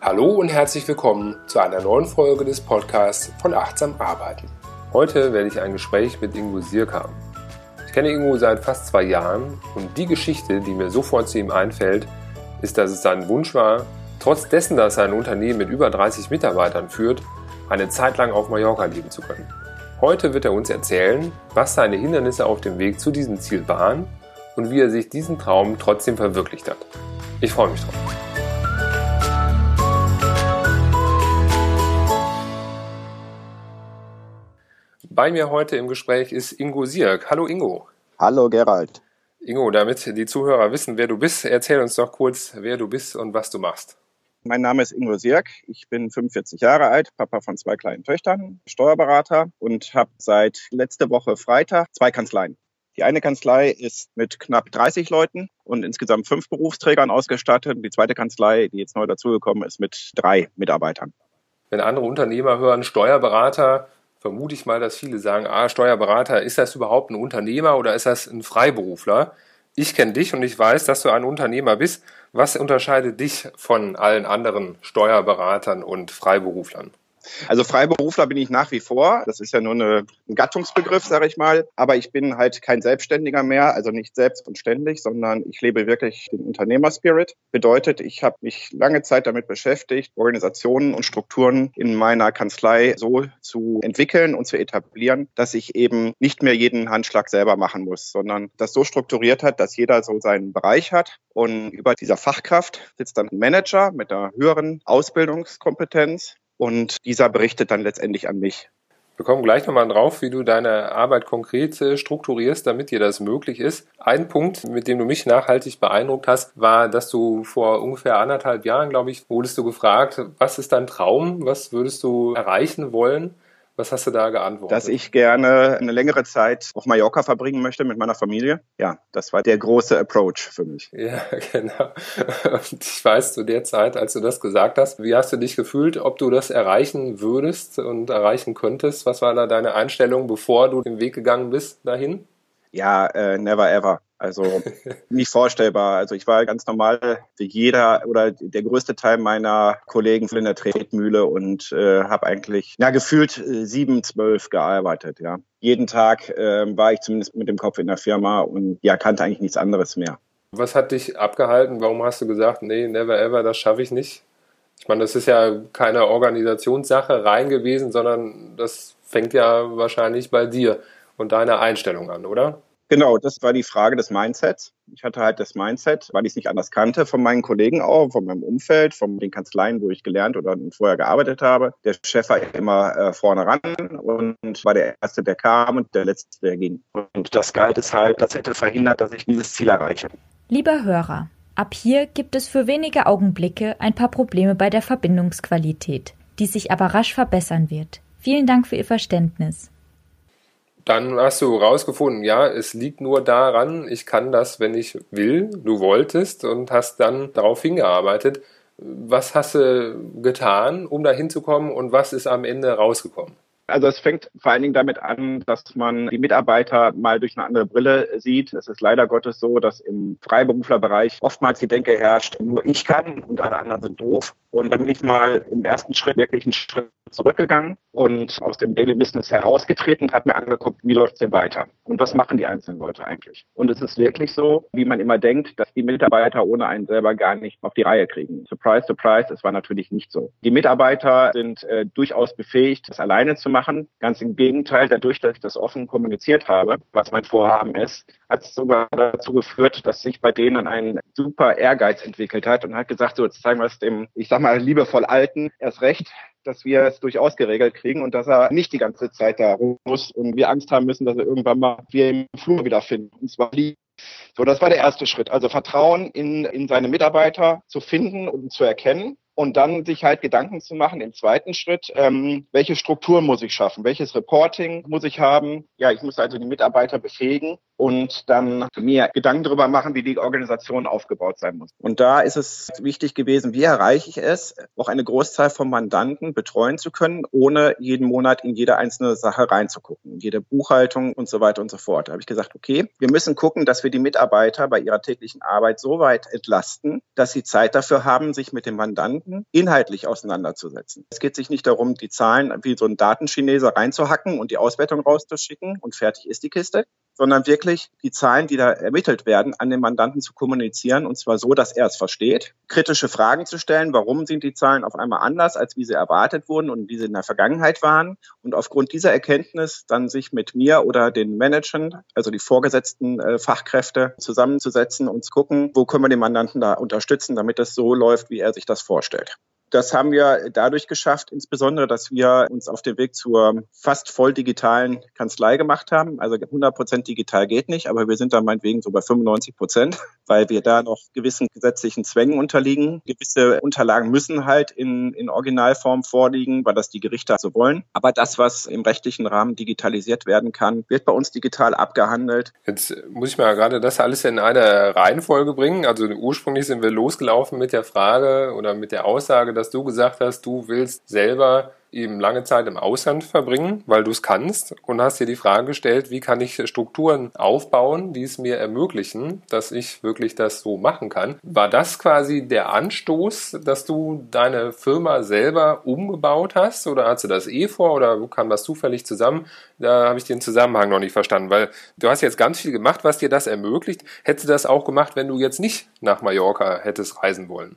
Hallo und herzlich willkommen zu einer neuen Folge des Podcasts von Achtsam Arbeiten. Heute werde ich ein Gespräch mit Ingo Sirka. Ich kenne Ingo seit fast zwei Jahren und die Geschichte, die mir sofort zu ihm einfällt, ist, dass es sein Wunsch war, trotz dessen, dass er ein Unternehmen mit über 30 Mitarbeitern führt, eine Zeit lang auf Mallorca leben zu können. Heute wird er uns erzählen, was seine Hindernisse auf dem Weg zu diesem Ziel waren und wie er sich diesen Traum trotzdem verwirklicht hat. Ich freue mich drauf. Bei mir heute im Gespräch ist Ingo Sierk. Hallo Ingo. Hallo Gerald. Ingo, damit die Zuhörer wissen, wer du bist, erzähl uns doch kurz, wer du bist und was du machst. Mein Name ist Ingo Sirk. Ich bin 45 Jahre alt, Papa von zwei kleinen Töchtern, Steuerberater und habe seit letzter Woche Freitag zwei Kanzleien. Die eine Kanzlei ist mit knapp 30 Leuten und insgesamt fünf Berufsträgern ausgestattet. Die zweite Kanzlei, die jetzt neu dazugekommen ist, mit drei Mitarbeitern. Wenn andere Unternehmer hören, Steuerberater, vermute ich mal, dass viele sagen, ah, Steuerberater, ist das überhaupt ein Unternehmer oder ist das ein Freiberufler? Ich kenne dich und ich weiß, dass du ein Unternehmer bist. Was unterscheidet dich von allen anderen Steuerberatern und Freiberuflern? Also Freiberufler bin ich nach wie vor. Das ist ja nur eine, ein Gattungsbegriff, sage ich mal. Aber ich bin halt kein Selbstständiger mehr, also nicht selbst und ständig, sondern ich lebe wirklich den Unternehmerspirit. Bedeutet, ich habe mich lange Zeit damit beschäftigt, Organisationen und Strukturen in meiner Kanzlei so zu entwickeln und zu etablieren, dass ich eben nicht mehr jeden Handschlag selber machen muss, sondern das so strukturiert hat, dass jeder so seinen Bereich hat und über dieser Fachkraft sitzt dann ein Manager mit einer höheren Ausbildungskompetenz, und dieser berichtet dann letztendlich an mich. Wir kommen gleich nochmal drauf, wie du deine Arbeit konkret äh, strukturierst, damit dir das möglich ist. Ein Punkt, mit dem du mich nachhaltig beeindruckt hast, war, dass du vor ungefähr anderthalb Jahren, glaube ich, wurdest du gefragt, was ist dein Traum? Was würdest du erreichen wollen? Was hast du da geantwortet? Dass ich gerne eine längere Zeit auf Mallorca verbringen möchte mit meiner Familie. Ja, das war der große Approach für mich. Ja, genau. Und ich weiß zu der Zeit, als du das gesagt hast, wie hast du dich gefühlt, ob du das erreichen würdest und erreichen könntest? Was war da deine Einstellung, bevor du den Weg gegangen bist dahin? Ja, äh, never ever. Also nicht vorstellbar. Also ich war ganz normal wie jeder oder der größte Teil meiner Kollegen in der Tretmühle und äh, habe eigentlich ja gefühlt äh, sieben, zwölf gearbeitet. Ja, jeden Tag äh, war ich zumindest mit dem Kopf in der Firma und ja kannte eigentlich nichts anderes mehr. Was hat dich abgehalten? Warum hast du gesagt, nee, never ever, das schaffe ich nicht? Ich meine, das ist ja keine Organisationssache rein gewesen, sondern das fängt ja wahrscheinlich bei dir und deiner Einstellung an, oder? Genau, das war die Frage des Mindsets. Ich hatte halt das Mindset, weil ich es nicht anders kannte, von meinen Kollegen auch, von meinem Umfeld, von den Kanzleien, wo ich gelernt oder vorher gearbeitet habe. Der Chef war immer äh, vorne ran und war der Erste, der kam und der Letzte, der ging. Und das galt es halt, das hätte verhindert, dass ich dieses Ziel erreiche. Lieber Hörer, ab hier gibt es für wenige Augenblicke ein paar Probleme bei der Verbindungsqualität, die sich aber rasch verbessern wird. Vielen Dank für Ihr Verständnis dann hast du rausgefunden, ja, es liegt nur daran, ich kann das, wenn ich will, du wolltest und hast dann darauf hingearbeitet. Was hast du getan, um da hinzukommen und was ist am Ende rausgekommen? Also es fängt vor allen Dingen damit an, dass man die Mitarbeiter mal durch eine andere Brille sieht. Es ist leider Gottes so, dass im Freiberuflerbereich oftmals die Denke herrscht, nur ich kann und alle anderen sind doof. Und dann bin ich mal im ersten Schritt wirklich einen Schritt zurückgegangen und aus dem Daily Business herausgetreten und habe mir angeguckt, wie läuft es denn weiter und was machen die einzelnen Leute eigentlich. Und es ist wirklich so, wie man immer denkt, dass die Mitarbeiter ohne einen selber gar nicht auf die Reihe kriegen. Surprise, surprise, es war natürlich nicht so. Die Mitarbeiter sind äh, durchaus befähigt, das alleine zu machen. Ganz im Gegenteil, dadurch, dass ich das offen kommuniziert habe, was mein Vorhaben ist, hat es sogar dazu geführt, dass sich bei denen ein super Ehrgeiz entwickelt hat und hat gesagt, so jetzt zeigen wir es dem, ich sag mal, liebevoll Alten erst recht, dass wir es durchaus geregelt kriegen und dass er nicht die ganze Zeit da muss und wir Angst haben müssen, dass er irgendwann mal wir im Flur wiederfinden. Und zwar lieb. So, das war der erste Schritt. Also Vertrauen in, in seine Mitarbeiter zu finden und zu erkennen und dann sich halt Gedanken zu machen im zweiten Schritt, ähm, welche Struktur muss ich schaffen, welches Reporting muss ich haben. Ja, ich muss also die Mitarbeiter befähigen, und dann mir Gedanken darüber machen, wie die Organisation aufgebaut sein muss. Und da ist es wichtig gewesen, wie erreiche ich es, auch eine Großzahl von Mandanten betreuen zu können, ohne jeden Monat in jede einzelne Sache reinzugucken, in jede Buchhaltung und so weiter und so fort. Da habe ich gesagt, okay, wir müssen gucken, dass wir die Mitarbeiter bei ihrer täglichen Arbeit so weit entlasten, dass sie Zeit dafür haben, sich mit dem Mandanten inhaltlich auseinanderzusetzen. Es geht sich nicht darum, die Zahlen wie so ein Datenchineser reinzuhacken und die Auswertung rauszuschicken und fertig ist die Kiste, sondern wirklich die Zahlen, die da ermittelt werden, an den Mandanten zu kommunizieren. Und zwar so, dass er es versteht, kritische Fragen zu stellen, warum sind die Zahlen auf einmal anders, als wie sie erwartet wurden und wie sie in der Vergangenheit waren? Und aufgrund dieser Erkenntnis dann sich mit mir oder den Managern, also die vorgesetzten äh, Fachkräfte zusammenzusetzen und zu gucken, wo können wir den Mandanten da unterstützen, damit es so läuft, wie er sich das vorstellt. Das haben wir dadurch geschafft, insbesondere, dass wir uns auf den Weg zur fast voll digitalen Kanzlei gemacht haben. Also 100 Prozent digital geht nicht, aber wir sind da meinetwegen so bei 95 Prozent, weil wir da noch gewissen gesetzlichen Zwängen unterliegen. Gewisse Unterlagen müssen halt in, in Originalform vorliegen, weil das die Gerichte so wollen. Aber das, was im rechtlichen Rahmen digitalisiert werden kann, wird bei uns digital abgehandelt. Jetzt muss ich mal gerade das alles in eine Reihenfolge bringen. Also ursprünglich sind wir losgelaufen mit der Frage oder mit der Aussage, dass du gesagt hast, du willst selber eben lange Zeit im Ausland verbringen, weil du es kannst und hast dir die Frage gestellt, wie kann ich Strukturen aufbauen, die es mir ermöglichen, dass ich wirklich das so machen kann. War das quasi der Anstoß, dass du deine Firma selber umgebaut hast oder hast du das eh vor oder kam das zufällig zusammen? Da habe ich den Zusammenhang noch nicht verstanden, weil du hast jetzt ganz viel gemacht, was dir das ermöglicht. Hättest du das auch gemacht, wenn du jetzt nicht nach Mallorca hättest reisen wollen?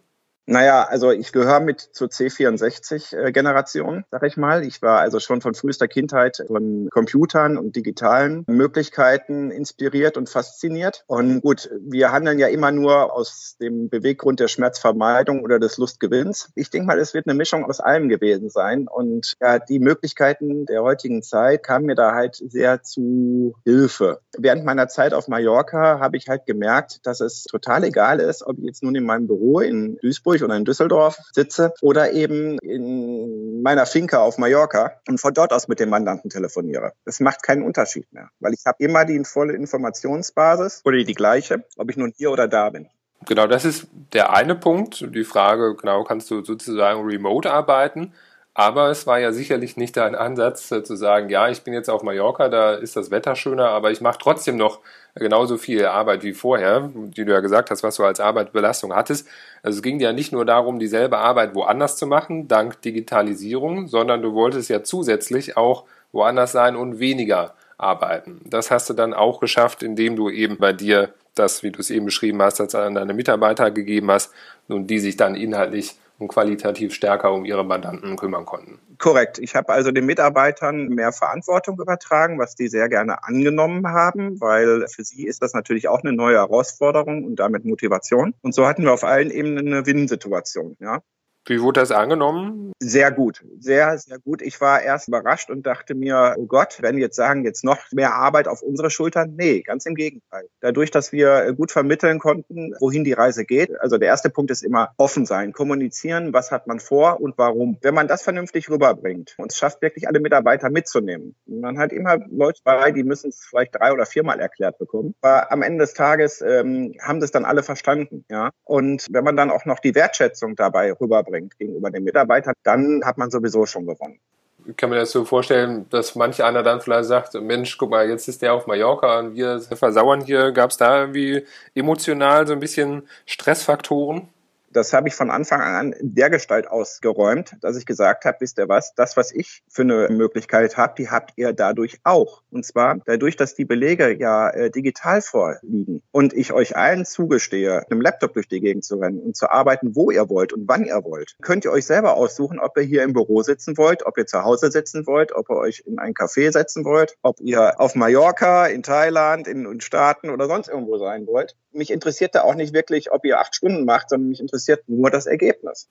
Naja, also ich gehöre mit zur C64-Generation, sag ich mal. Ich war also schon von frühester Kindheit von Computern und digitalen Möglichkeiten inspiriert und fasziniert. Und gut, wir handeln ja immer nur aus dem Beweggrund der Schmerzvermeidung oder des Lustgewinns. Ich denke mal, es wird eine Mischung aus allem gewesen sein. Und ja, die Möglichkeiten der heutigen Zeit kamen mir da halt sehr zu Hilfe. Während meiner Zeit auf Mallorca habe ich halt gemerkt, dass es total egal ist, ob ich jetzt nun in meinem Büro in Duisburg Duisburg oder in Düsseldorf sitze oder eben in meiner Finca auf Mallorca und von dort aus mit dem Mandanten telefoniere. Das macht keinen Unterschied mehr, weil ich habe immer die volle Informationsbasis oder die gleiche, ob ich nun hier oder da bin. Genau, das ist der eine Punkt. Die Frage, genau, kannst du sozusagen remote arbeiten? Aber es war ja sicherlich nicht dein Ansatz äh, zu sagen, ja, ich bin jetzt auf Mallorca, da ist das Wetter schöner, aber ich mache trotzdem noch genauso viel Arbeit wie vorher, die du ja gesagt hast, was du als Arbeitsbelastung hattest. Also es ging ja nicht nur darum, dieselbe Arbeit woanders zu machen, dank Digitalisierung, sondern du wolltest ja zusätzlich auch woanders sein und weniger arbeiten. Das hast du dann auch geschafft, indem du eben bei dir das, wie du es eben beschrieben hast, als an deine Mitarbeiter gegeben hast und die sich dann inhaltlich und qualitativ stärker um ihre Mandanten kümmern konnten. Korrekt. Ich habe also den Mitarbeitern mehr Verantwortung übertragen, was die sehr gerne angenommen haben, weil für sie ist das natürlich auch eine neue Herausforderung und damit Motivation. Und so hatten wir auf allen Ebenen eine Win-Situation. Ja. Wie wurde das angenommen? Sehr gut, sehr, sehr gut. Ich war erst überrascht und dachte mir, oh Gott, wenn jetzt sagen, jetzt noch mehr Arbeit auf unsere Schultern. Nee, ganz im Gegenteil. Dadurch, dass wir gut vermitteln konnten, wohin die Reise geht. Also der erste Punkt ist immer offen sein, kommunizieren, was hat man vor und warum. Wenn man das vernünftig rüberbringt und es schafft wirklich alle Mitarbeiter mitzunehmen. Man hat immer Leute bei, die müssen es vielleicht drei oder viermal erklärt bekommen. Aber am Ende des Tages ähm, haben das dann alle verstanden. Ja. Und wenn man dann auch noch die Wertschätzung dabei rüberbringt, bringt gegenüber den Mitarbeitern, dann hat man sowieso schon gewonnen. Ich kann mir das so vorstellen, dass manch einer dann vielleicht sagt, Mensch, guck mal, jetzt ist der auf Mallorca und wir versauern hier. Gab es da irgendwie emotional so ein bisschen Stressfaktoren? Das habe ich von Anfang an der Gestalt ausgeräumt, dass ich gesagt habe, wisst ihr was, das, was ich für eine Möglichkeit habe, die habt ihr dadurch auch. Und zwar dadurch, dass die Belege ja äh, digital vorliegen und ich euch allen zugestehe, mit einem Laptop durch die Gegend zu rennen und zu arbeiten, wo ihr wollt und wann ihr wollt, könnt ihr euch selber aussuchen, ob ihr hier im Büro sitzen wollt, ob ihr zu Hause sitzen wollt, ob ihr euch in ein Café setzen wollt, ob ihr auf Mallorca, in Thailand, in, in Staaten oder sonst irgendwo sein wollt. Mich interessiert da auch nicht wirklich, ob ihr acht Stunden macht, sondern mich interessiert interessiert nur das Ergebnis.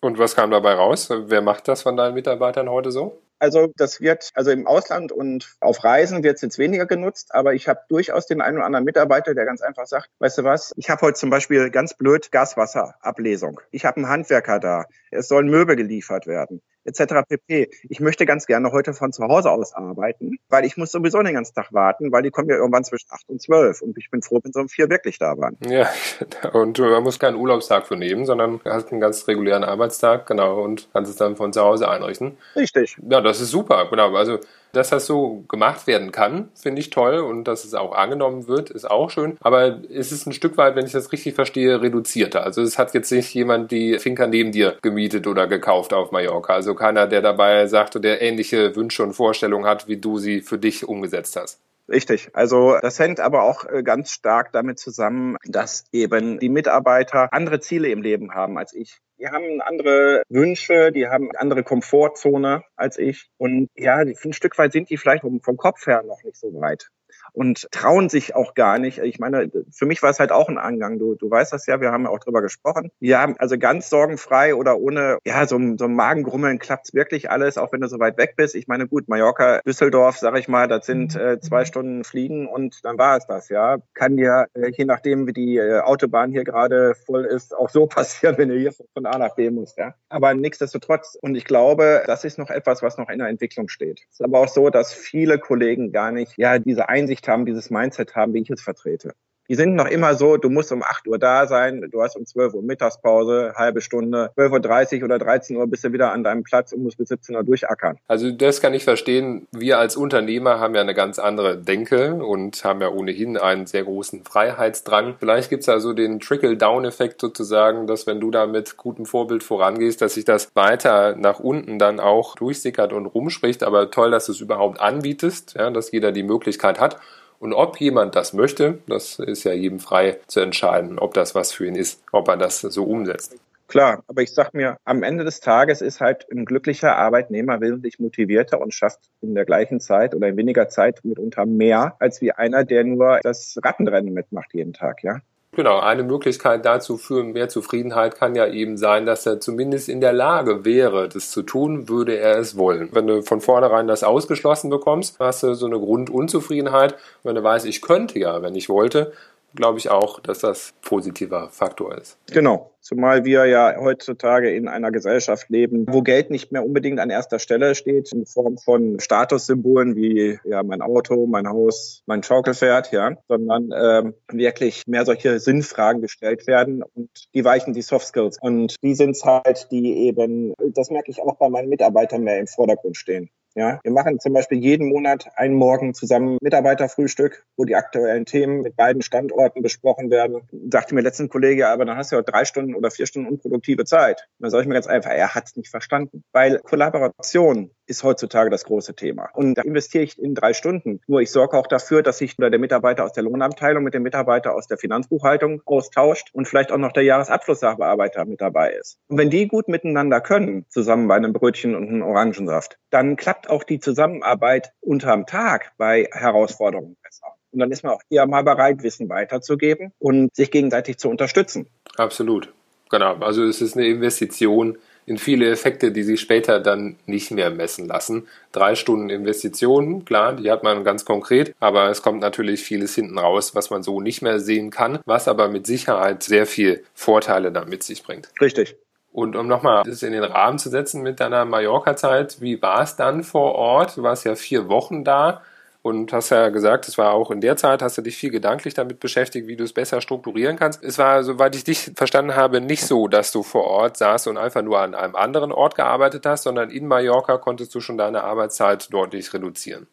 Und was kam dabei raus? Wer macht das von deinen Mitarbeitern heute so? Also das wird, also im Ausland und auf Reisen wird es jetzt weniger genutzt, aber ich habe durchaus den einen oder anderen Mitarbeiter, der ganz einfach sagt, weißt du was, ich habe heute zum Beispiel ganz blöd Gaswasserablesung. Ich habe einen Handwerker da, es sollen Möbel geliefert werden. Etc. pp. Ich möchte ganz gerne heute von zu Hause aus arbeiten, weil ich muss sowieso den ganzen Tag warten, weil die kommen ja irgendwann zwischen acht und zwölf und ich bin froh, wenn so um vier wirklich da waren. Ja, und man muss keinen Urlaubstag für nehmen, sondern hast einen ganz regulären Arbeitstag, genau, und kannst es dann von zu Hause einrichten. Richtig. Ja, das ist super, genau. Also dass das so gemacht werden kann, finde ich toll und dass es auch angenommen wird, ist auch schön. Aber es ist ein Stück weit, wenn ich das richtig verstehe, reduzierter. Also es hat jetzt nicht jemand die Finca neben dir gemietet oder gekauft auf Mallorca. Also keiner, der dabei sagte, der ähnliche Wünsche und Vorstellungen hat, wie du sie für dich umgesetzt hast. Richtig. Also das hängt aber auch äh, ganz stark damit zusammen, dass eben die Mitarbeiter andere Ziele im Leben haben als ich. Die haben andere Wünsche, die haben andere Komfortzone als ich. Und ja, ein Stück weit sind die vielleicht vom, vom Kopf her noch nicht so weit und trauen sich auch gar nicht. Ich meine, für mich war es halt auch ein Angang. Du, du weißt das ja, wir haben ja auch drüber gesprochen. Ja, also ganz sorgenfrei oder ohne, ja, so, so ein Magengrummeln klappt's wirklich alles, auch wenn du so weit weg bist. Ich meine, gut, Mallorca, Düsseldorf, sag ich mal, das sind äh, zwei Stunden Fliegen und dann war es das, ja. Kann dir, äh, je nachdem, wie die äh, Autobahn hier gerade voll ist, auch so passieren, wenn du hier von A nach B musst, ja. Aber nichtsdestotrotz, und ich glaube, das ist noch etwas, was noch in der Entwicklung steht. Es ist aber auch so, dass viele Kollegen gar nicht, ja, diese Einsicht haben, dieses Mindset haben, wie ich es vertrete. Die sind noch immer so, du musst um 8 Uhr da sein, du hast um 12 Uhr Mittagspause, halbe Stunde, 12.30 Uhr oder 13 Uhr bist du wieder an deinem Platz und musst bis 17 Uhr durchackern. Also das kann ich verstehen. Wir als Unternehmer haben ja eine ganz andere Denke und haben ja ohnehin einen sehr großen Freiheitsdrang. Vielleicht gibt es also den Trickle-Down-Effekt sozusagen, dass wenn du da mit gutem Vorbild vorangehst, dass sich das weiter nach unten dann auch durchsickert und rumspricht. Aber toll, dass du es überhaupt anbietest, ja, dass jeder die Möglichkeit hat. Und ob jemand das möchte, das ist ja jedem frei zu entscheiden, ob das was für ihn ist, ob er das so umsetzt. Klar, aber ich sag mir, am Ende des Tages ist halt ein glücklicher Arbeitnehmer wesentlich motivierter und schafft in der gleichen Zeit oder in weniger Zeit mitunter mehr, als wie einer, der nur das Rattenrennen mitmacht jeden Tag, ja. Genau, eine Möglichkeit dazu für mehr Zufriedenheit kann ja eben sein, dass er zumindest in der Lage wäre, das zu tun, würde er es wollen. Wenn du von vornherein das ausgeschlossen bekommst, hast du so eine Grundunzufriedenheit. Wenn du weißt, ich könnte ja, wenn ich wollte, glaube ich auch, dass das positiver Faktor ist. Genau. Zumal wir ja heutzutage in einer Gesellschaft leben, wo Geld nicht mehr unbedingt an erster Stelle steht, in Form von Statussymbolen wie ja mein Auto, mein Haus, mein Schaukelpferd, ja, sondern ähm, wirklich mehr solche Sinnfragen gestellt werden und die weichen die Soft Skills. Und die sind es halt, die eben, das merke ich auch bei meinen Mitarbeitern mehr im Vordergrund stehen. Ja, wir machen zum Beispiel jeden Monat einen Morgen zusammen Mitarbeiterfrühstück, wo die aktuellen Themen mit beiden Standorten besprochen werden. Sagte mir letzten Kollege, aber dann hast du ja drei Stunden oder vier Stunden unproduktive Zeit. Dann sage ich mir ganz einfach, er hat es nicht verstanden. Weil Kollaboration ist heutzutage das große Thema. Und da investiere ich in drei Stunden. Nur ich sorge auch dafür, dass sich der Mitarbeiter aus der Lohnabteilung mit dem Mitarbeiter aus der Finanzbuchhaltung austauscht und vielleicht auch noch der Jahresabschlusssachbearbeiter mit dabei ist. Und wenn die gut miteinander können, zusammen bei einem Brötchen und einem Orangensaft, dann klappt auch die Zusammenarbeit unterm Tag bei Herausforderungen besser. Und dann ist man auch eher mal bereit, Wissen weiterzugeben und sich gegenseitig zu unterstützen. Absolut. Genau. Also es ist eine Investition in viele Effekte, die sich später dann nicht mehr messen lassen. Drei Stunden Investitionen, klar, die hat man ganz konkret, aber es kommt natürlich vieles hinten raus, was man so nicht mehr sehen kann, was aber mit Sicherheit sehr viel Vorteile damit sich bringt. Richtig. Und um nochmal das in den Rahmen zu setzen mit deiner Mallorca-Zeit, wie war es dann vor Ort? Du warst ja vier Wochen da und hast ja gesagt, es war auch in der Zeit, hast du dich viel gedanklich damit beschäftigt, wie du es besser strukturieren kannst. Es war, soweit ich dich verstanden habe, nicht so, dass du vor Ort saßt und einfach nur an einem anderen Ort gearbeitet hast, sondern in Mallorca konntest du schon deine Arbeitszeit deutlich reduzieren.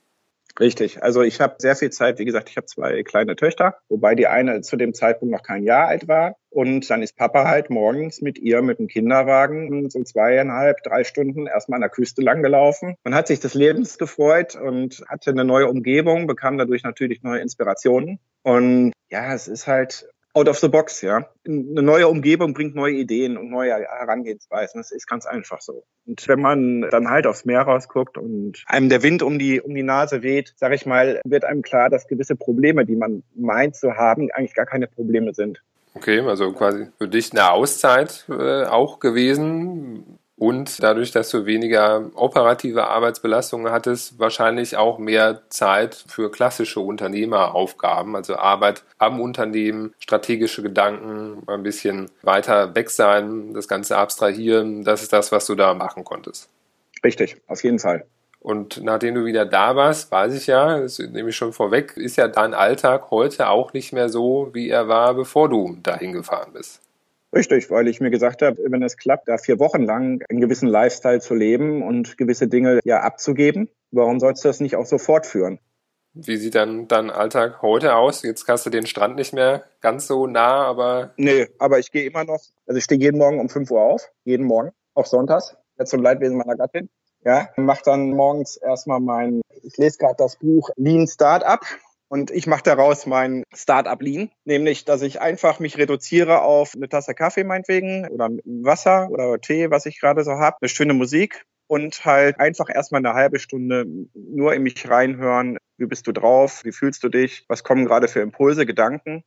Richtig. Also ich habe sehr viel Zeit, wie gesagt, ich habe zwei kleine Töchter, wobei die eine zu dem Zeitpunkt noch kein Jahr alt war. Und dann ist Papa halt morgens mit ihr mit dem Kinderwagen so zweieinhalb, drei Stunden erstmal an der Küste lang gelaufen. Man hat sich des Lebens gefreut und hatte eine neue Umgebung, bekam dadurch natürlich neue Inspirationen. Und ja, es ist halt out of the box, ja. Eine neue Umgebung bringt neue Ideen und neue Herangehensweisen. Das ist ganz einfach so. Und wenn man dann halt aufs Meer rausguckt und einem der Wind um die, um die Nase weht, sage ich mal, wird einem klar, dass gewisse Probleme, die man meint zu haben, eigentlich gar keine Probleme sind. Okay, also quasi für dich eine Auszeit äh, auch gewesen. Und dadurch, dass du weniger operative Arbeitsbelastungen hattest, wahrscheinlich auch mehr Zeit für klassische Unternehmeraufgaben, also Arbeit am Unternehmen, strategische Gedanken, ein bisschen weiter weg sein, das Ganze abstrahieren. Das ist das, was du da machen konntest. Richtig, auf jeden Fall. Und nachdem du wieder da warst, weiß ich ja, das nehme ich schon vorweg, ist ja dein Alltag heute auch nicht mehr so, wie er war, bevor du dahin gefahren bist. Richtig, weil ich mir gesagt habe, wenn es klappt, da vier Wochen lang einen gewissen Lifestyle zu leben und gewisse Dinge ja abzugeben, warum sollst du das nicht auch so fortführen? Wie sieht dann dein Alltag heute aus? Jetzt hast du den Strand nicht mehr ganz so nah, aber. Nee, aber ich gehe immer noch, also ich stehe jeden Morgen um 5 Uhr auf, jeden Morgen, auch sonntags, jetzt zum Leidwesen meiner Gattin. Ja, mache dann morgens erstmal mein, ich lese gerade das Buch Lean Startup und ich mache daraus mein Startup Lean, nämlich, dass ich einfach mich reduziere auf eine Tasse Kaffee meinetwegen oder Wasser oder Tee, was ich gerade so habe, eine schöne Musik und halt einfach erstmal eine halbe Stunde nur in mich reinhören. Wie bist du drauf? Wie fühlst du dich? Was kommen gerade für Impulse, Gedanken?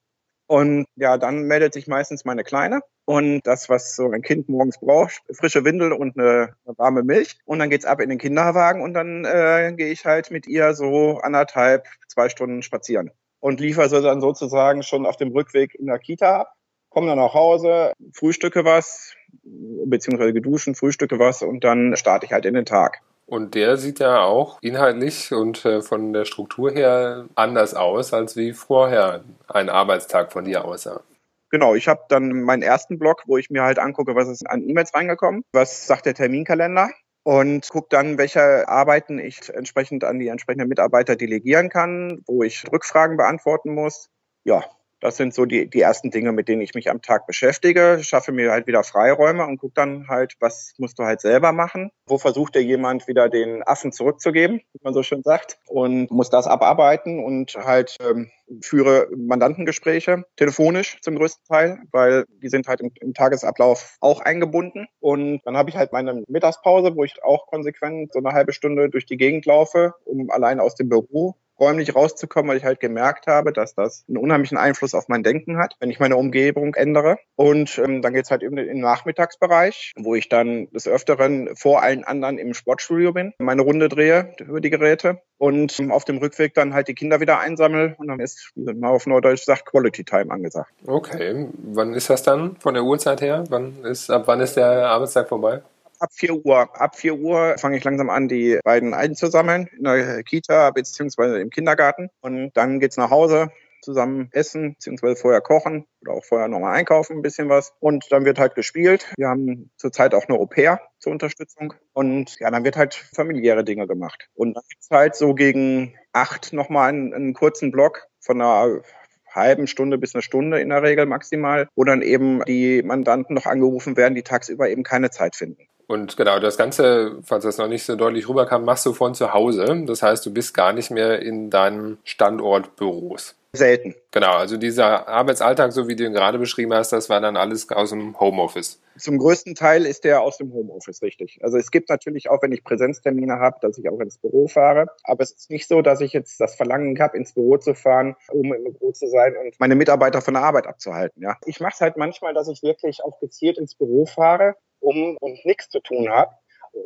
Und ja, dann meldet sich meistens meine Kleine und das, was so ein Kind morgens braucht, frische Windel und eine, eine warme Milch. Und dann geht's ab in den Kinderwagen und dann äh, gehe ich halt mit ihr so anderthalb, zwei Stunden spazieren und liefere sie dann sozusagen schon auf dem Rückweg in der Kita ab. Komme dann nach Hause, frühstücke was, beziehungsweise geduschen, frühstücke was und dann starte ich halt in den Tag. Und der sieht ja auch inhaltlich und äh, von der Struktur her anders aus, als wie vorher ein Arbeitstag von dir aussah. Genau, ich habe dann meinen ersten Blog, wo ich mir halt angucke, was ist an E-Mails reingekommen, was sagt der Terminkalender und gucke dann, welche Arbeiten ich entsprechend an die entsprechenden Mitarbeiter delegieren kann, wo ich Rückfragen beantworten muss. Ja, das sind so die, die ersten Dinge, mit denen ich mich am Tag beschäftige. Schaffe mir halt wieder Freiräume und gucke dann halt, was musst du halt selber machen. Wo versucht dir jemand wieder den Affen zurückzugeben, wie man so schön sagt, und muss das abarbeiten und halt ähm, führe Mandantengespräche telefonisch zum größten Teil, weil die sind halt im, im Tagesablauf auch eingebunden. Und dann habe ich halt meine Mittagspause, wo ich auch konsequent so eine halbe Stunde durch die Gegend laufe, um allein aus dem Büro räumlich rauszukommen, weil ich halt gemerkt habe, dass das einen unheimlichen Einfluss auf mein Denken hat, wenn ich meine Umgebung ändere. Und ähm, dann geht's halt eben in den Nachmittagsbereich, wo ich dann des Öfteren vor allen anderen im Sportstudio bin, meine Runde drehe über die Geräte und ähm, auf dem Rückweg dann halt die Kinder wieder einsammel und dann ist, wie man auf Neudeutsch sagt, Quality Time angesagt. Okay, wann ist das dann von der Uhrzeit her? Wann ist, ab wann ist der Arbeitstag vorbei? Ab 4 Uhr. Ab 4 Uhr fange ich langsam an, die beiden einzusammeln in der Kita beziehungsweise im Kindergarten. Und dann geht's nach Hause, zusammen essen, beziehungsweise vorher kochen oder auch vorher nochmal einkaufen, ein bisschen was. Und dann wird halt gespielt. Wir haben zurzeit auch eine Au pair zur Unterstützung. Und ja, dann wird halt familiäre Dinge gemacht. Und dann gibt's halt so gegen acht nochmal einen, einen kurzen Block von einer halben Stunde bis eine Stunde in der Regel maximal, wo dann eben die Mandanten noch angerufen werden, die tagsüber eben keine Zeit finden. Und genau, das Ganze, falls das noch nicht so deutlich rüberkam, machst du von zu Hause. Das heißt, du bist gar nicht mehr in deinem Standortbüros. Selten. Genau, also dieser Arbeitsalltag, so wie du ihn gerade beschrieben hast, das war dann alles aus dem Homeoffice. Zum größten Teil ist der aus dem Homeoffice, richtig. Also es gibt natürlich auch, wenn ich Präsenztermine habe, dass ich auch ins Büro fahre. Aber es ist nicht so, dass ich jetzt das Verlangen habe, ins Büro zu fahren, um im Büro zu sein und meine Mitarbeiter von der Arbeit abzuhalten. Ja, Ich mache es halt manchmal, dass ich wirklich auch gezielt ins Büro fahre, um und nichts zu tun habe,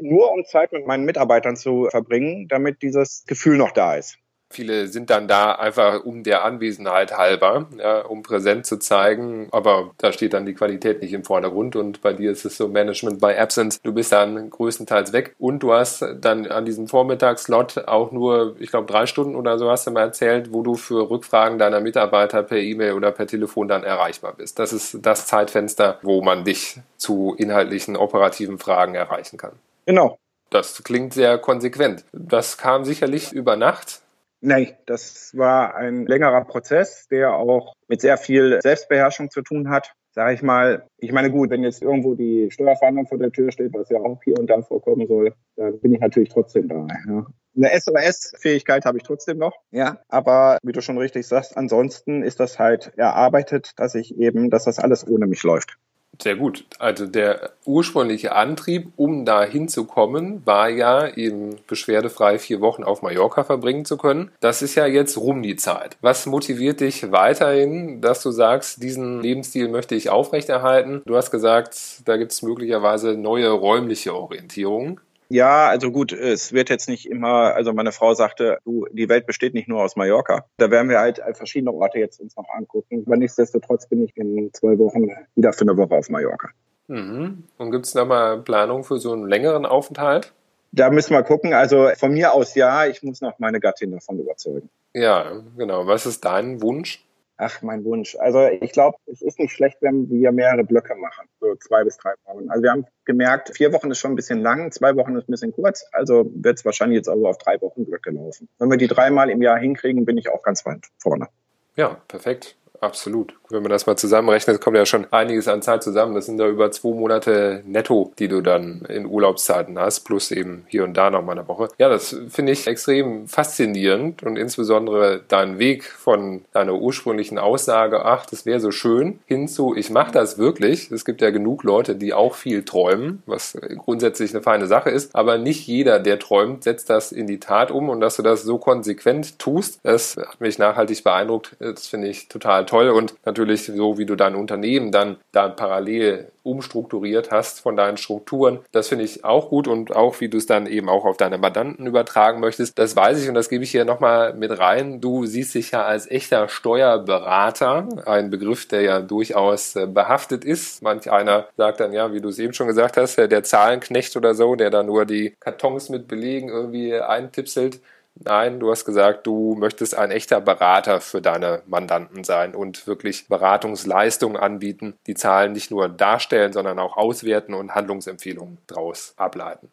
nur um Zeit mit meinen Mitarbeitern zu verbringen, damit dieses Gefühl noch da ist. Viele sind dann da einfach um der Anwesenheit halber, ja, um präsent zu zeigen, aber da steht dann die Qualität nicht im Vordergrund und bei dir ist es so Management by Absence. Du bist dann größtenteils weg und du hast dann an diesem Vormittagslot auch nur, ich glaube, drei Stunden oder so hast du mal erzählt, wo du für Rückfragen deiner Mitarbeiter per E-Mail oder per Telefon dann erreichbar bist. Das ist das Zeitfenster, wo man dich zu inhaltlichen, operativen Fragen erreichen kann. Genau. Das klingt sehr konsequent. Das kam sicherlich über Nacht. Nein, das war ein längerer Prozess, der auch mit sehr viel Selbstbeherrschung zu tun hat. Sag ich mal, ich meine, gut, wenn jetzt irgendwo die Steuerfahndung vor der Tür steht, was ja auch hier und da vorkommen soll, dann bin ich natürlich trotzdem da. Ja. Eine SOS-Fähigkeit habe ich trotzdem noch, ja. Aber wie du schon richtig sagst, ansonsten ist das halt erarbeitet, dass ich eben, dass das alles ohne mich läuft. Sehr gut. Also der ursprüngliche Antrieb, um da hinzukommen, war ja eben beschwerdefrei vier Wochen auf Mallorca verbringen zu können. Das ist ja jetzt rum die Zeit. Was motiviert dich weiterhin, dass du sagst, diesen Lebensstil möchte ich aufrechterhalten? Du hast gesagt, da gibt es möglicherweise neue räumliche Orientierungen. Ja, also gut, es wird jetzt nicht immer, also meine Frau sagte, du, die Welt besteht nicht nur aus Mallorca. Da werden wir halt verschiedene Orte jetzt uns noch angucken. Aber nichtsdestotrotz bin ich in zwei Wochen wieder für eine Woche auf Mallorca. Mhm. Und gibt es da mal Planung für so einen längeren Aufenthalt? Da müssen wir gucken. Also von mir aus ja, ich muss noch meine Gattin davon überzeugen. Ja, genau. Was ist dein Wunsch? Ach, mein Wunsch. Also ich glaube, es ist nicht schlecht, wenn wir mehrere Blöcke machen, so zwei bis drei Wochen. Also wir haben gemerkt, vier Wochen ist schon ein bisschen lang, zwei Wochen ist ein bisschen kurz, also wird es wahrscheinlich jetzt also auf drei Wochen Blöcke laufen. Wenn wir die dreimal im Jahr hinkriegen, bin ich auch ganz weit vorne. Ja, perfekt. Absolut. Wenn man das mal zusammenrechnet, kommt ja schon einiges an Zeit zusammen. Das sind da über zwei Monate netto, die du dann in Urlaubszeiten hast, plus eben hier und da noch mal eine Woche. Ja, das finde ich extrem faszinierend und insbesondere dein Weg von deiner ursprünglichen Aussage, ach, das wäre so schön, hinzu, ich mache das wirklich. Es gibt ja genug Leute, die auch viel träumen, was grundsätzlich eine feine Sache ist, aber nicht jeder, der träumt, setzt das in die Tat um und dass du das so konsequent tust, das hat mich nachhaltig beeindruckt. Das finde ich total toll und natürlich so, wie du dein Unternehmen dann da parallel umstrukturiert hast von deinen Strukturen. Das finde ich auch gut und auch wie du es dann eben auch auf deine Mandanten übertragen möchtest. Das weiß ich und das gebe ich hier nochmal mit rein. Du siehst dich ja als echter Steuerberater, ein Begriff, der ja durchaus äh, behaftet ist. Manch einer sagt dann ja, wie du es eben schon gesagt hast, der Zahlenknecht oder so, der da nur die Kartons mit Belegen irgendwie eintipselt. Nein, du hast gesagt, du möchtest ein echter Berater für deine Mandanten sein und wirklich Beratungsleistungen anbieten, die Zahlen nicht nur darstellen, sondern auch auswerten und Handlungsempfehlungen daraus ableiten.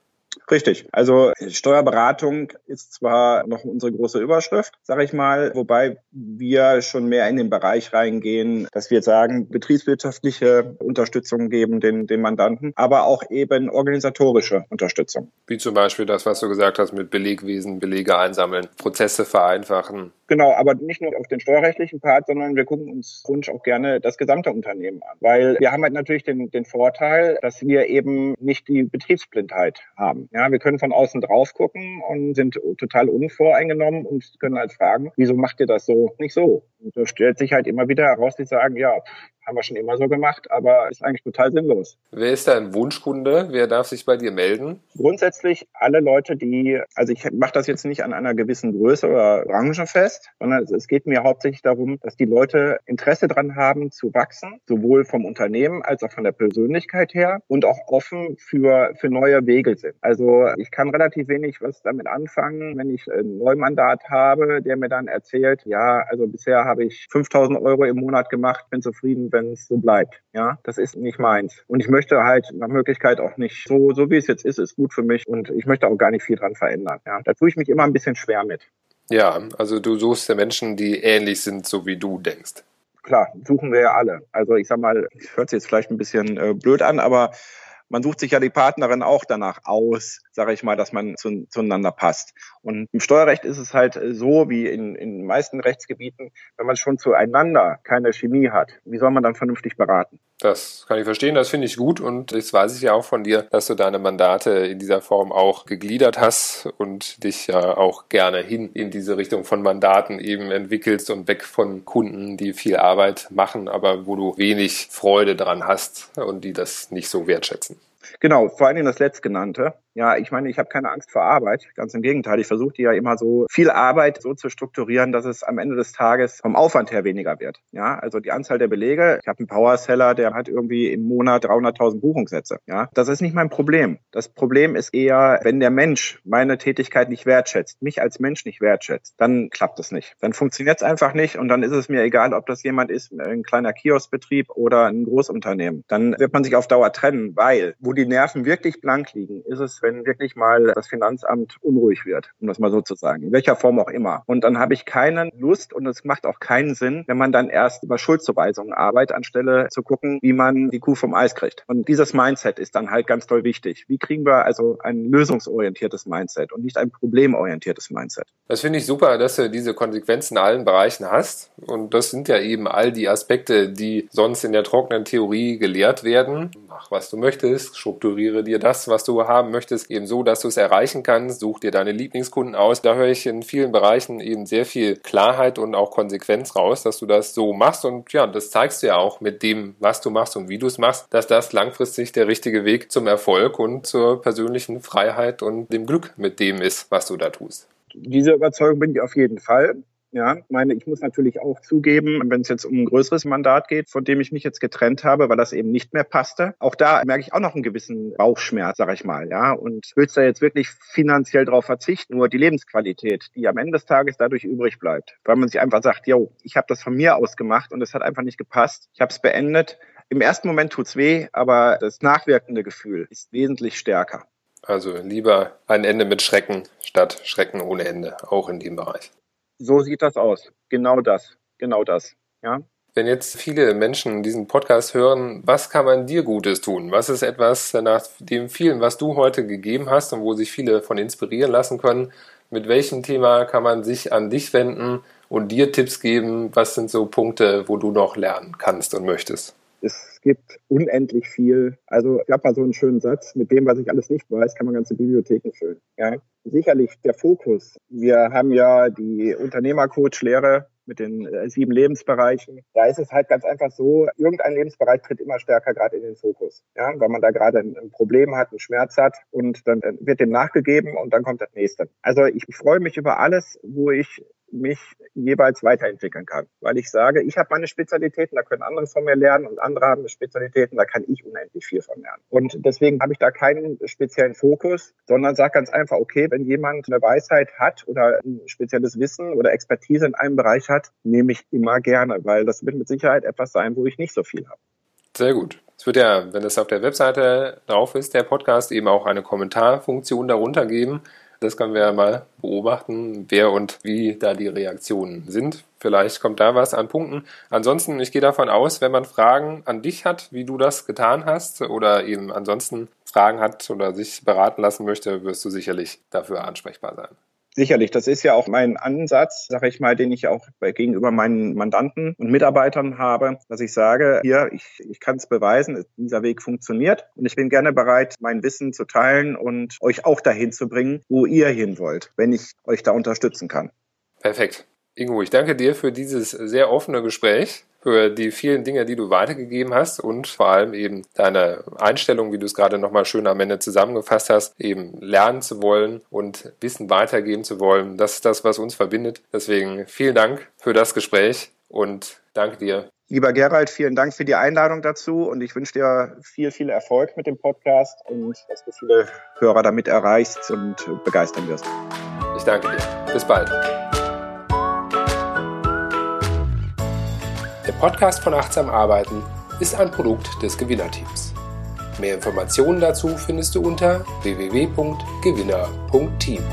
Richtig. Also Steuerberatung ist zwar noch unsere große Überschrift, sage ich mal, wobei wir schon mehr in den Bereich reingehen, dass wir sagen, betriebswirtschaftliche Unterstützung geben den, den Mandanten, aber auch eben organisatorische Unterstützung. Wie zum Beispiel das, was du gesagt hast mit Belegwesen, Belege einsammeln, Prozesse vereinfachen. Genau, aber nicht nur auf den steuerrechtlichen Part, sondern wir gucken uns Wunsch auch gerne das gesamte Unternehmen an. Weil wir haben halt natürlich den, den Vorteil, dass wir eben nicht die Betriebsblindheit haben. Ja, wir können von außen drauf gucken und sind total unvoreingenommen und können halt fragen, wieso macht ihr das so nicht so? Und da stellt sich halt immer wieder heraus, die sagen, ja, haben wir schon immer so gemacht, aber ist eigentlich total sinnlos. Wer ist dein Wunschkunde? Wer darf sich bei dir melden? Grundsätzlich alle Leute, die, also ich mache das jetzt nicht an einer gewissen Größe oder Branche fest, sondern es geht mir hauptsächlich darum, dass die Leute Interesse dran haben zu wachsen, sowohl vom Unternehmen als auch von der Persönlichkeit her und auch offen für, für neue Wege sind. Also ich kann relativ wenig was damit anfangen, wenn ich ein Neumandat habe, der mir dann erzählt, ja, also bisher habe ich 5000 Euro im Monat gemacht, bin zufrieden, wenn es so bleibt. Ja, das ist nicht meins. Und ich möchte halt nach Möglichkeit auch nicht so, so wie es jetzt ist, ist gut für mich und ich möchte auch gar nicht viel dran verändern. Ja, da tue ich mich immer ein bisschen schwer mit. Ja, also du suchst ja Menschen, die ähnlich sind, so wie du denkst. Klar, suchen wir ja alle. Also ich sag mal, hört sich jetzt vielleicht ein bisschen äh, blöd an, aber man sucht sich ja die Partnerin auch danach aus, sage ich mal, dass man zu, zueinander passt. Und im Steuerrecht ist es halt so, wie in, in den meisten Rechtsgebieten, wenn man schon zueinander keine Chemie hat, wie soll man dann vernünftig beraten? Das kann ich verstehen, das finde ich gut und das weiß ich ja auch von dir, dass du deine Mandate in dieser Form auch gegliedert hast und dich ja auch gerne hin in diese Richtung von Mandaten eben entwickelst und weg von Kunden, die viel Arbeit machen, aber wo du wenig Freude dran hast und die das nicht so wertschätzen. Genau, vor allen Dingen das letztgenannte. Ja, ich meine, ich habe keine Angst vor Arbeit. Ganz im Gegenteil. Ich versuche die ja immer so viel Arbeit so zu strukturieren, dass es am Ende des Tages vom Aufwand her weniger wird. Ja, also die Anzahl der Belege. Ich habe einen Powerseller, der hat irgendwie im Monat 300.000 Buchungssätze. Ja, das ist nicht mein Problem. Das Problem ist eher, wenn der Mensch meine Tätigkeit nicht wertschätzt, mich als Mensch nicht wertschätzt, dann klappt es nicht. Dann funktioniert es einfach nicht und dann ist es mir egal, ob das jemand ist, ein kleiner Kioskbetrieb oder ein Großunternehmen. Dann wird man sich auf Dauer trennen, weil wo die Nerven wirklich blank liegen, ist es, wenn wirklich mal das Finanzamt unruhig wird, um das mal so zu sagen, in welcher Form auch immer. Und dann habe ich keine Lust und es macht auch keinen Sinn, wenn man dann erst über Schuldzuweisungen arbeitet, anstelle zu gucken, wie man die Kuh vom Eis kriegt. Und dieses Mindset ist dann halt ganz toll wichtig. Wie kriegen wir also ein lösungsorientiertes Mindset und nicht ein problemorientiertes Mindset? Das finde ich super, dass du diese Konsequenzen in allen Bereichen hast. Und das sind ja eben all die Aspekte, die sonst in der trockenen Theorie gelehrt werden. Mach, was du möchtest, strukturiere dir das, was du haben möchtest, eben so, dass du es erreichen kannst. Such dir deine Lieblingskunden aus. Da höre ich in vielen Bereichen eben sehr viel Klarheit und auch Konsequenz raus, dass du das so machst. Und ja, das zeigst du ja auch mit dem, was du machst und wie du es machst, dass das langfristig der richtige Weg zum Erfolg und zur persönlichen Freiheit und dem Glück mit dem ist, was du da tust. Diese Überzeugung bin ich auf jeden Fall. Ja, meine, ich muss natürlich auch zugeben, wenn es jetzt um ein größeres Mandat geht, von dem ich mich jetzt getrennt habe, weil das eben nicht mehr passte. Auch da merke ich auch noch einen gewissen Bauchschmerz, sag ich mal, ja. Und willst da jetzt wirklich finanziell drauf verzichten, nur die Lebensqualität, die am Ende des Tages dadurch übrig bleibt, weil man sich einfach sagt, yo, ich habe das von mir aus gemacht und es hat einfach nicht gepasst. Ich habe es beendet. Im ersten Moment tut's weh, aber das nachwirkende Gefühl ist wesentlich stärker. Also lieber ein Ende mit Schrecken statt Schrecken ohne Ende, auch in dem Bereich. So sieht das aus. Genau das. Genau das. Ja. Wenn jetzt viele Menschen diesen Podcast hören, was kann man dir Gutes tun? Was ist etwas nach dem vielen, was du heute gegeben hast und wo sich viele von inspirieren lassen können? Mit welchem Thema kann man sich an dich wenden und dir Tipps geben? Was sind so Punkte, wo du noch lernen kannst und möchtest? Es gibt unendlich viel. Also ich habe mal so einen schönen Satz, mit dem, was ich alles nicht weiß, kann man ganze Bibliotheken füllen. Ja? Sicherlich der Fokus. Wir haben ja die Unternehmercoach-Lehre mit den äh, sieben Lebensbereichen. Da ist es halt ganz einfach so, irgendein Lebensbereich tritt immer stärker gerade in den Fokus. Ja, weil man da gerade ein, ein, Problem hat, einen Schmerz hat und dann wird dem nachgegeben und dann kommt das nächste. Also ich freue mich über alles, wo ich mich jeweils weiterentwickeln kann. Weil ich sage, ich habe meine Spezialitäten, da können andere von mir lernen und andere haben Spezialitäten, da kann ich unendlich viel von lernen. Und deswegen habe ich da keinen speziellen Fokus, sondern sage ganz einfach, okay, wenn jemand eine Weisheit hat oder ein spezielles Wissen oder Expertise in einem Bereich hat, nehme ich immer gerne, weil das wird mit Sicherheit etwas sein, wo ich nicht so viel habe. Sehr gut. Es wird ja, wenn es auf der Webseite drauf ist, der Podcast eben auch eine Kommentarfunktion darunter geben. Das können wir ja mal beobachten, wer und wie da die Reaktionen sind. Vielleicht kommt da was an Punkten. Ansonsten, ich gehe davon aus, wenn man Fragen an dich hat, wie du das getan hast, oder eben ansonsten Fragen hat oder sich beraten lassen möchte, wirst du sicherlich dafür ansprechbar sein. Sicherlich, das ist ja auch mein Ansatz, sage ich mal, den ich auch gegenüber meinen Mandanten und Mitarbeitern habe, dass ich sage, hier, ich, ich kann es beweisen, dieser Weg funktioniert und ich bin gerne bereit, mein Wissen zu teilen und euch auch dahin zu bringen, wo ihr hin wollt, wenn ich euch da unterstützen kann. Perfekt. Ingo, ich danke dir für dieses sehr offene Gespräch für die vielen Dinge, die du weitergegeben hast und vor allem eben deine Einstellung, wie du es gerade nochmal schön am Ende zusammengefasst hast, eben lernen zu wollen und Wissen weitergeben zu wollen. Das ist das, was uns verbindet. Deswegen vielen Dank für das Gespräch und danke dir. Lieber Gerald, vielen Dank für die Einladung dazu und ich wünsche dir viel, viel Erfolg mit dem Podcast und dass du viele Hörer damit erreichst und begeistern wirst. Ich danke dir. Bis bald. Der Podcast von Achtsam Arbeiten ist ein Produkt des Gewinnerteams. Mehr Informationen dazu findest du unter www.gewinner.team.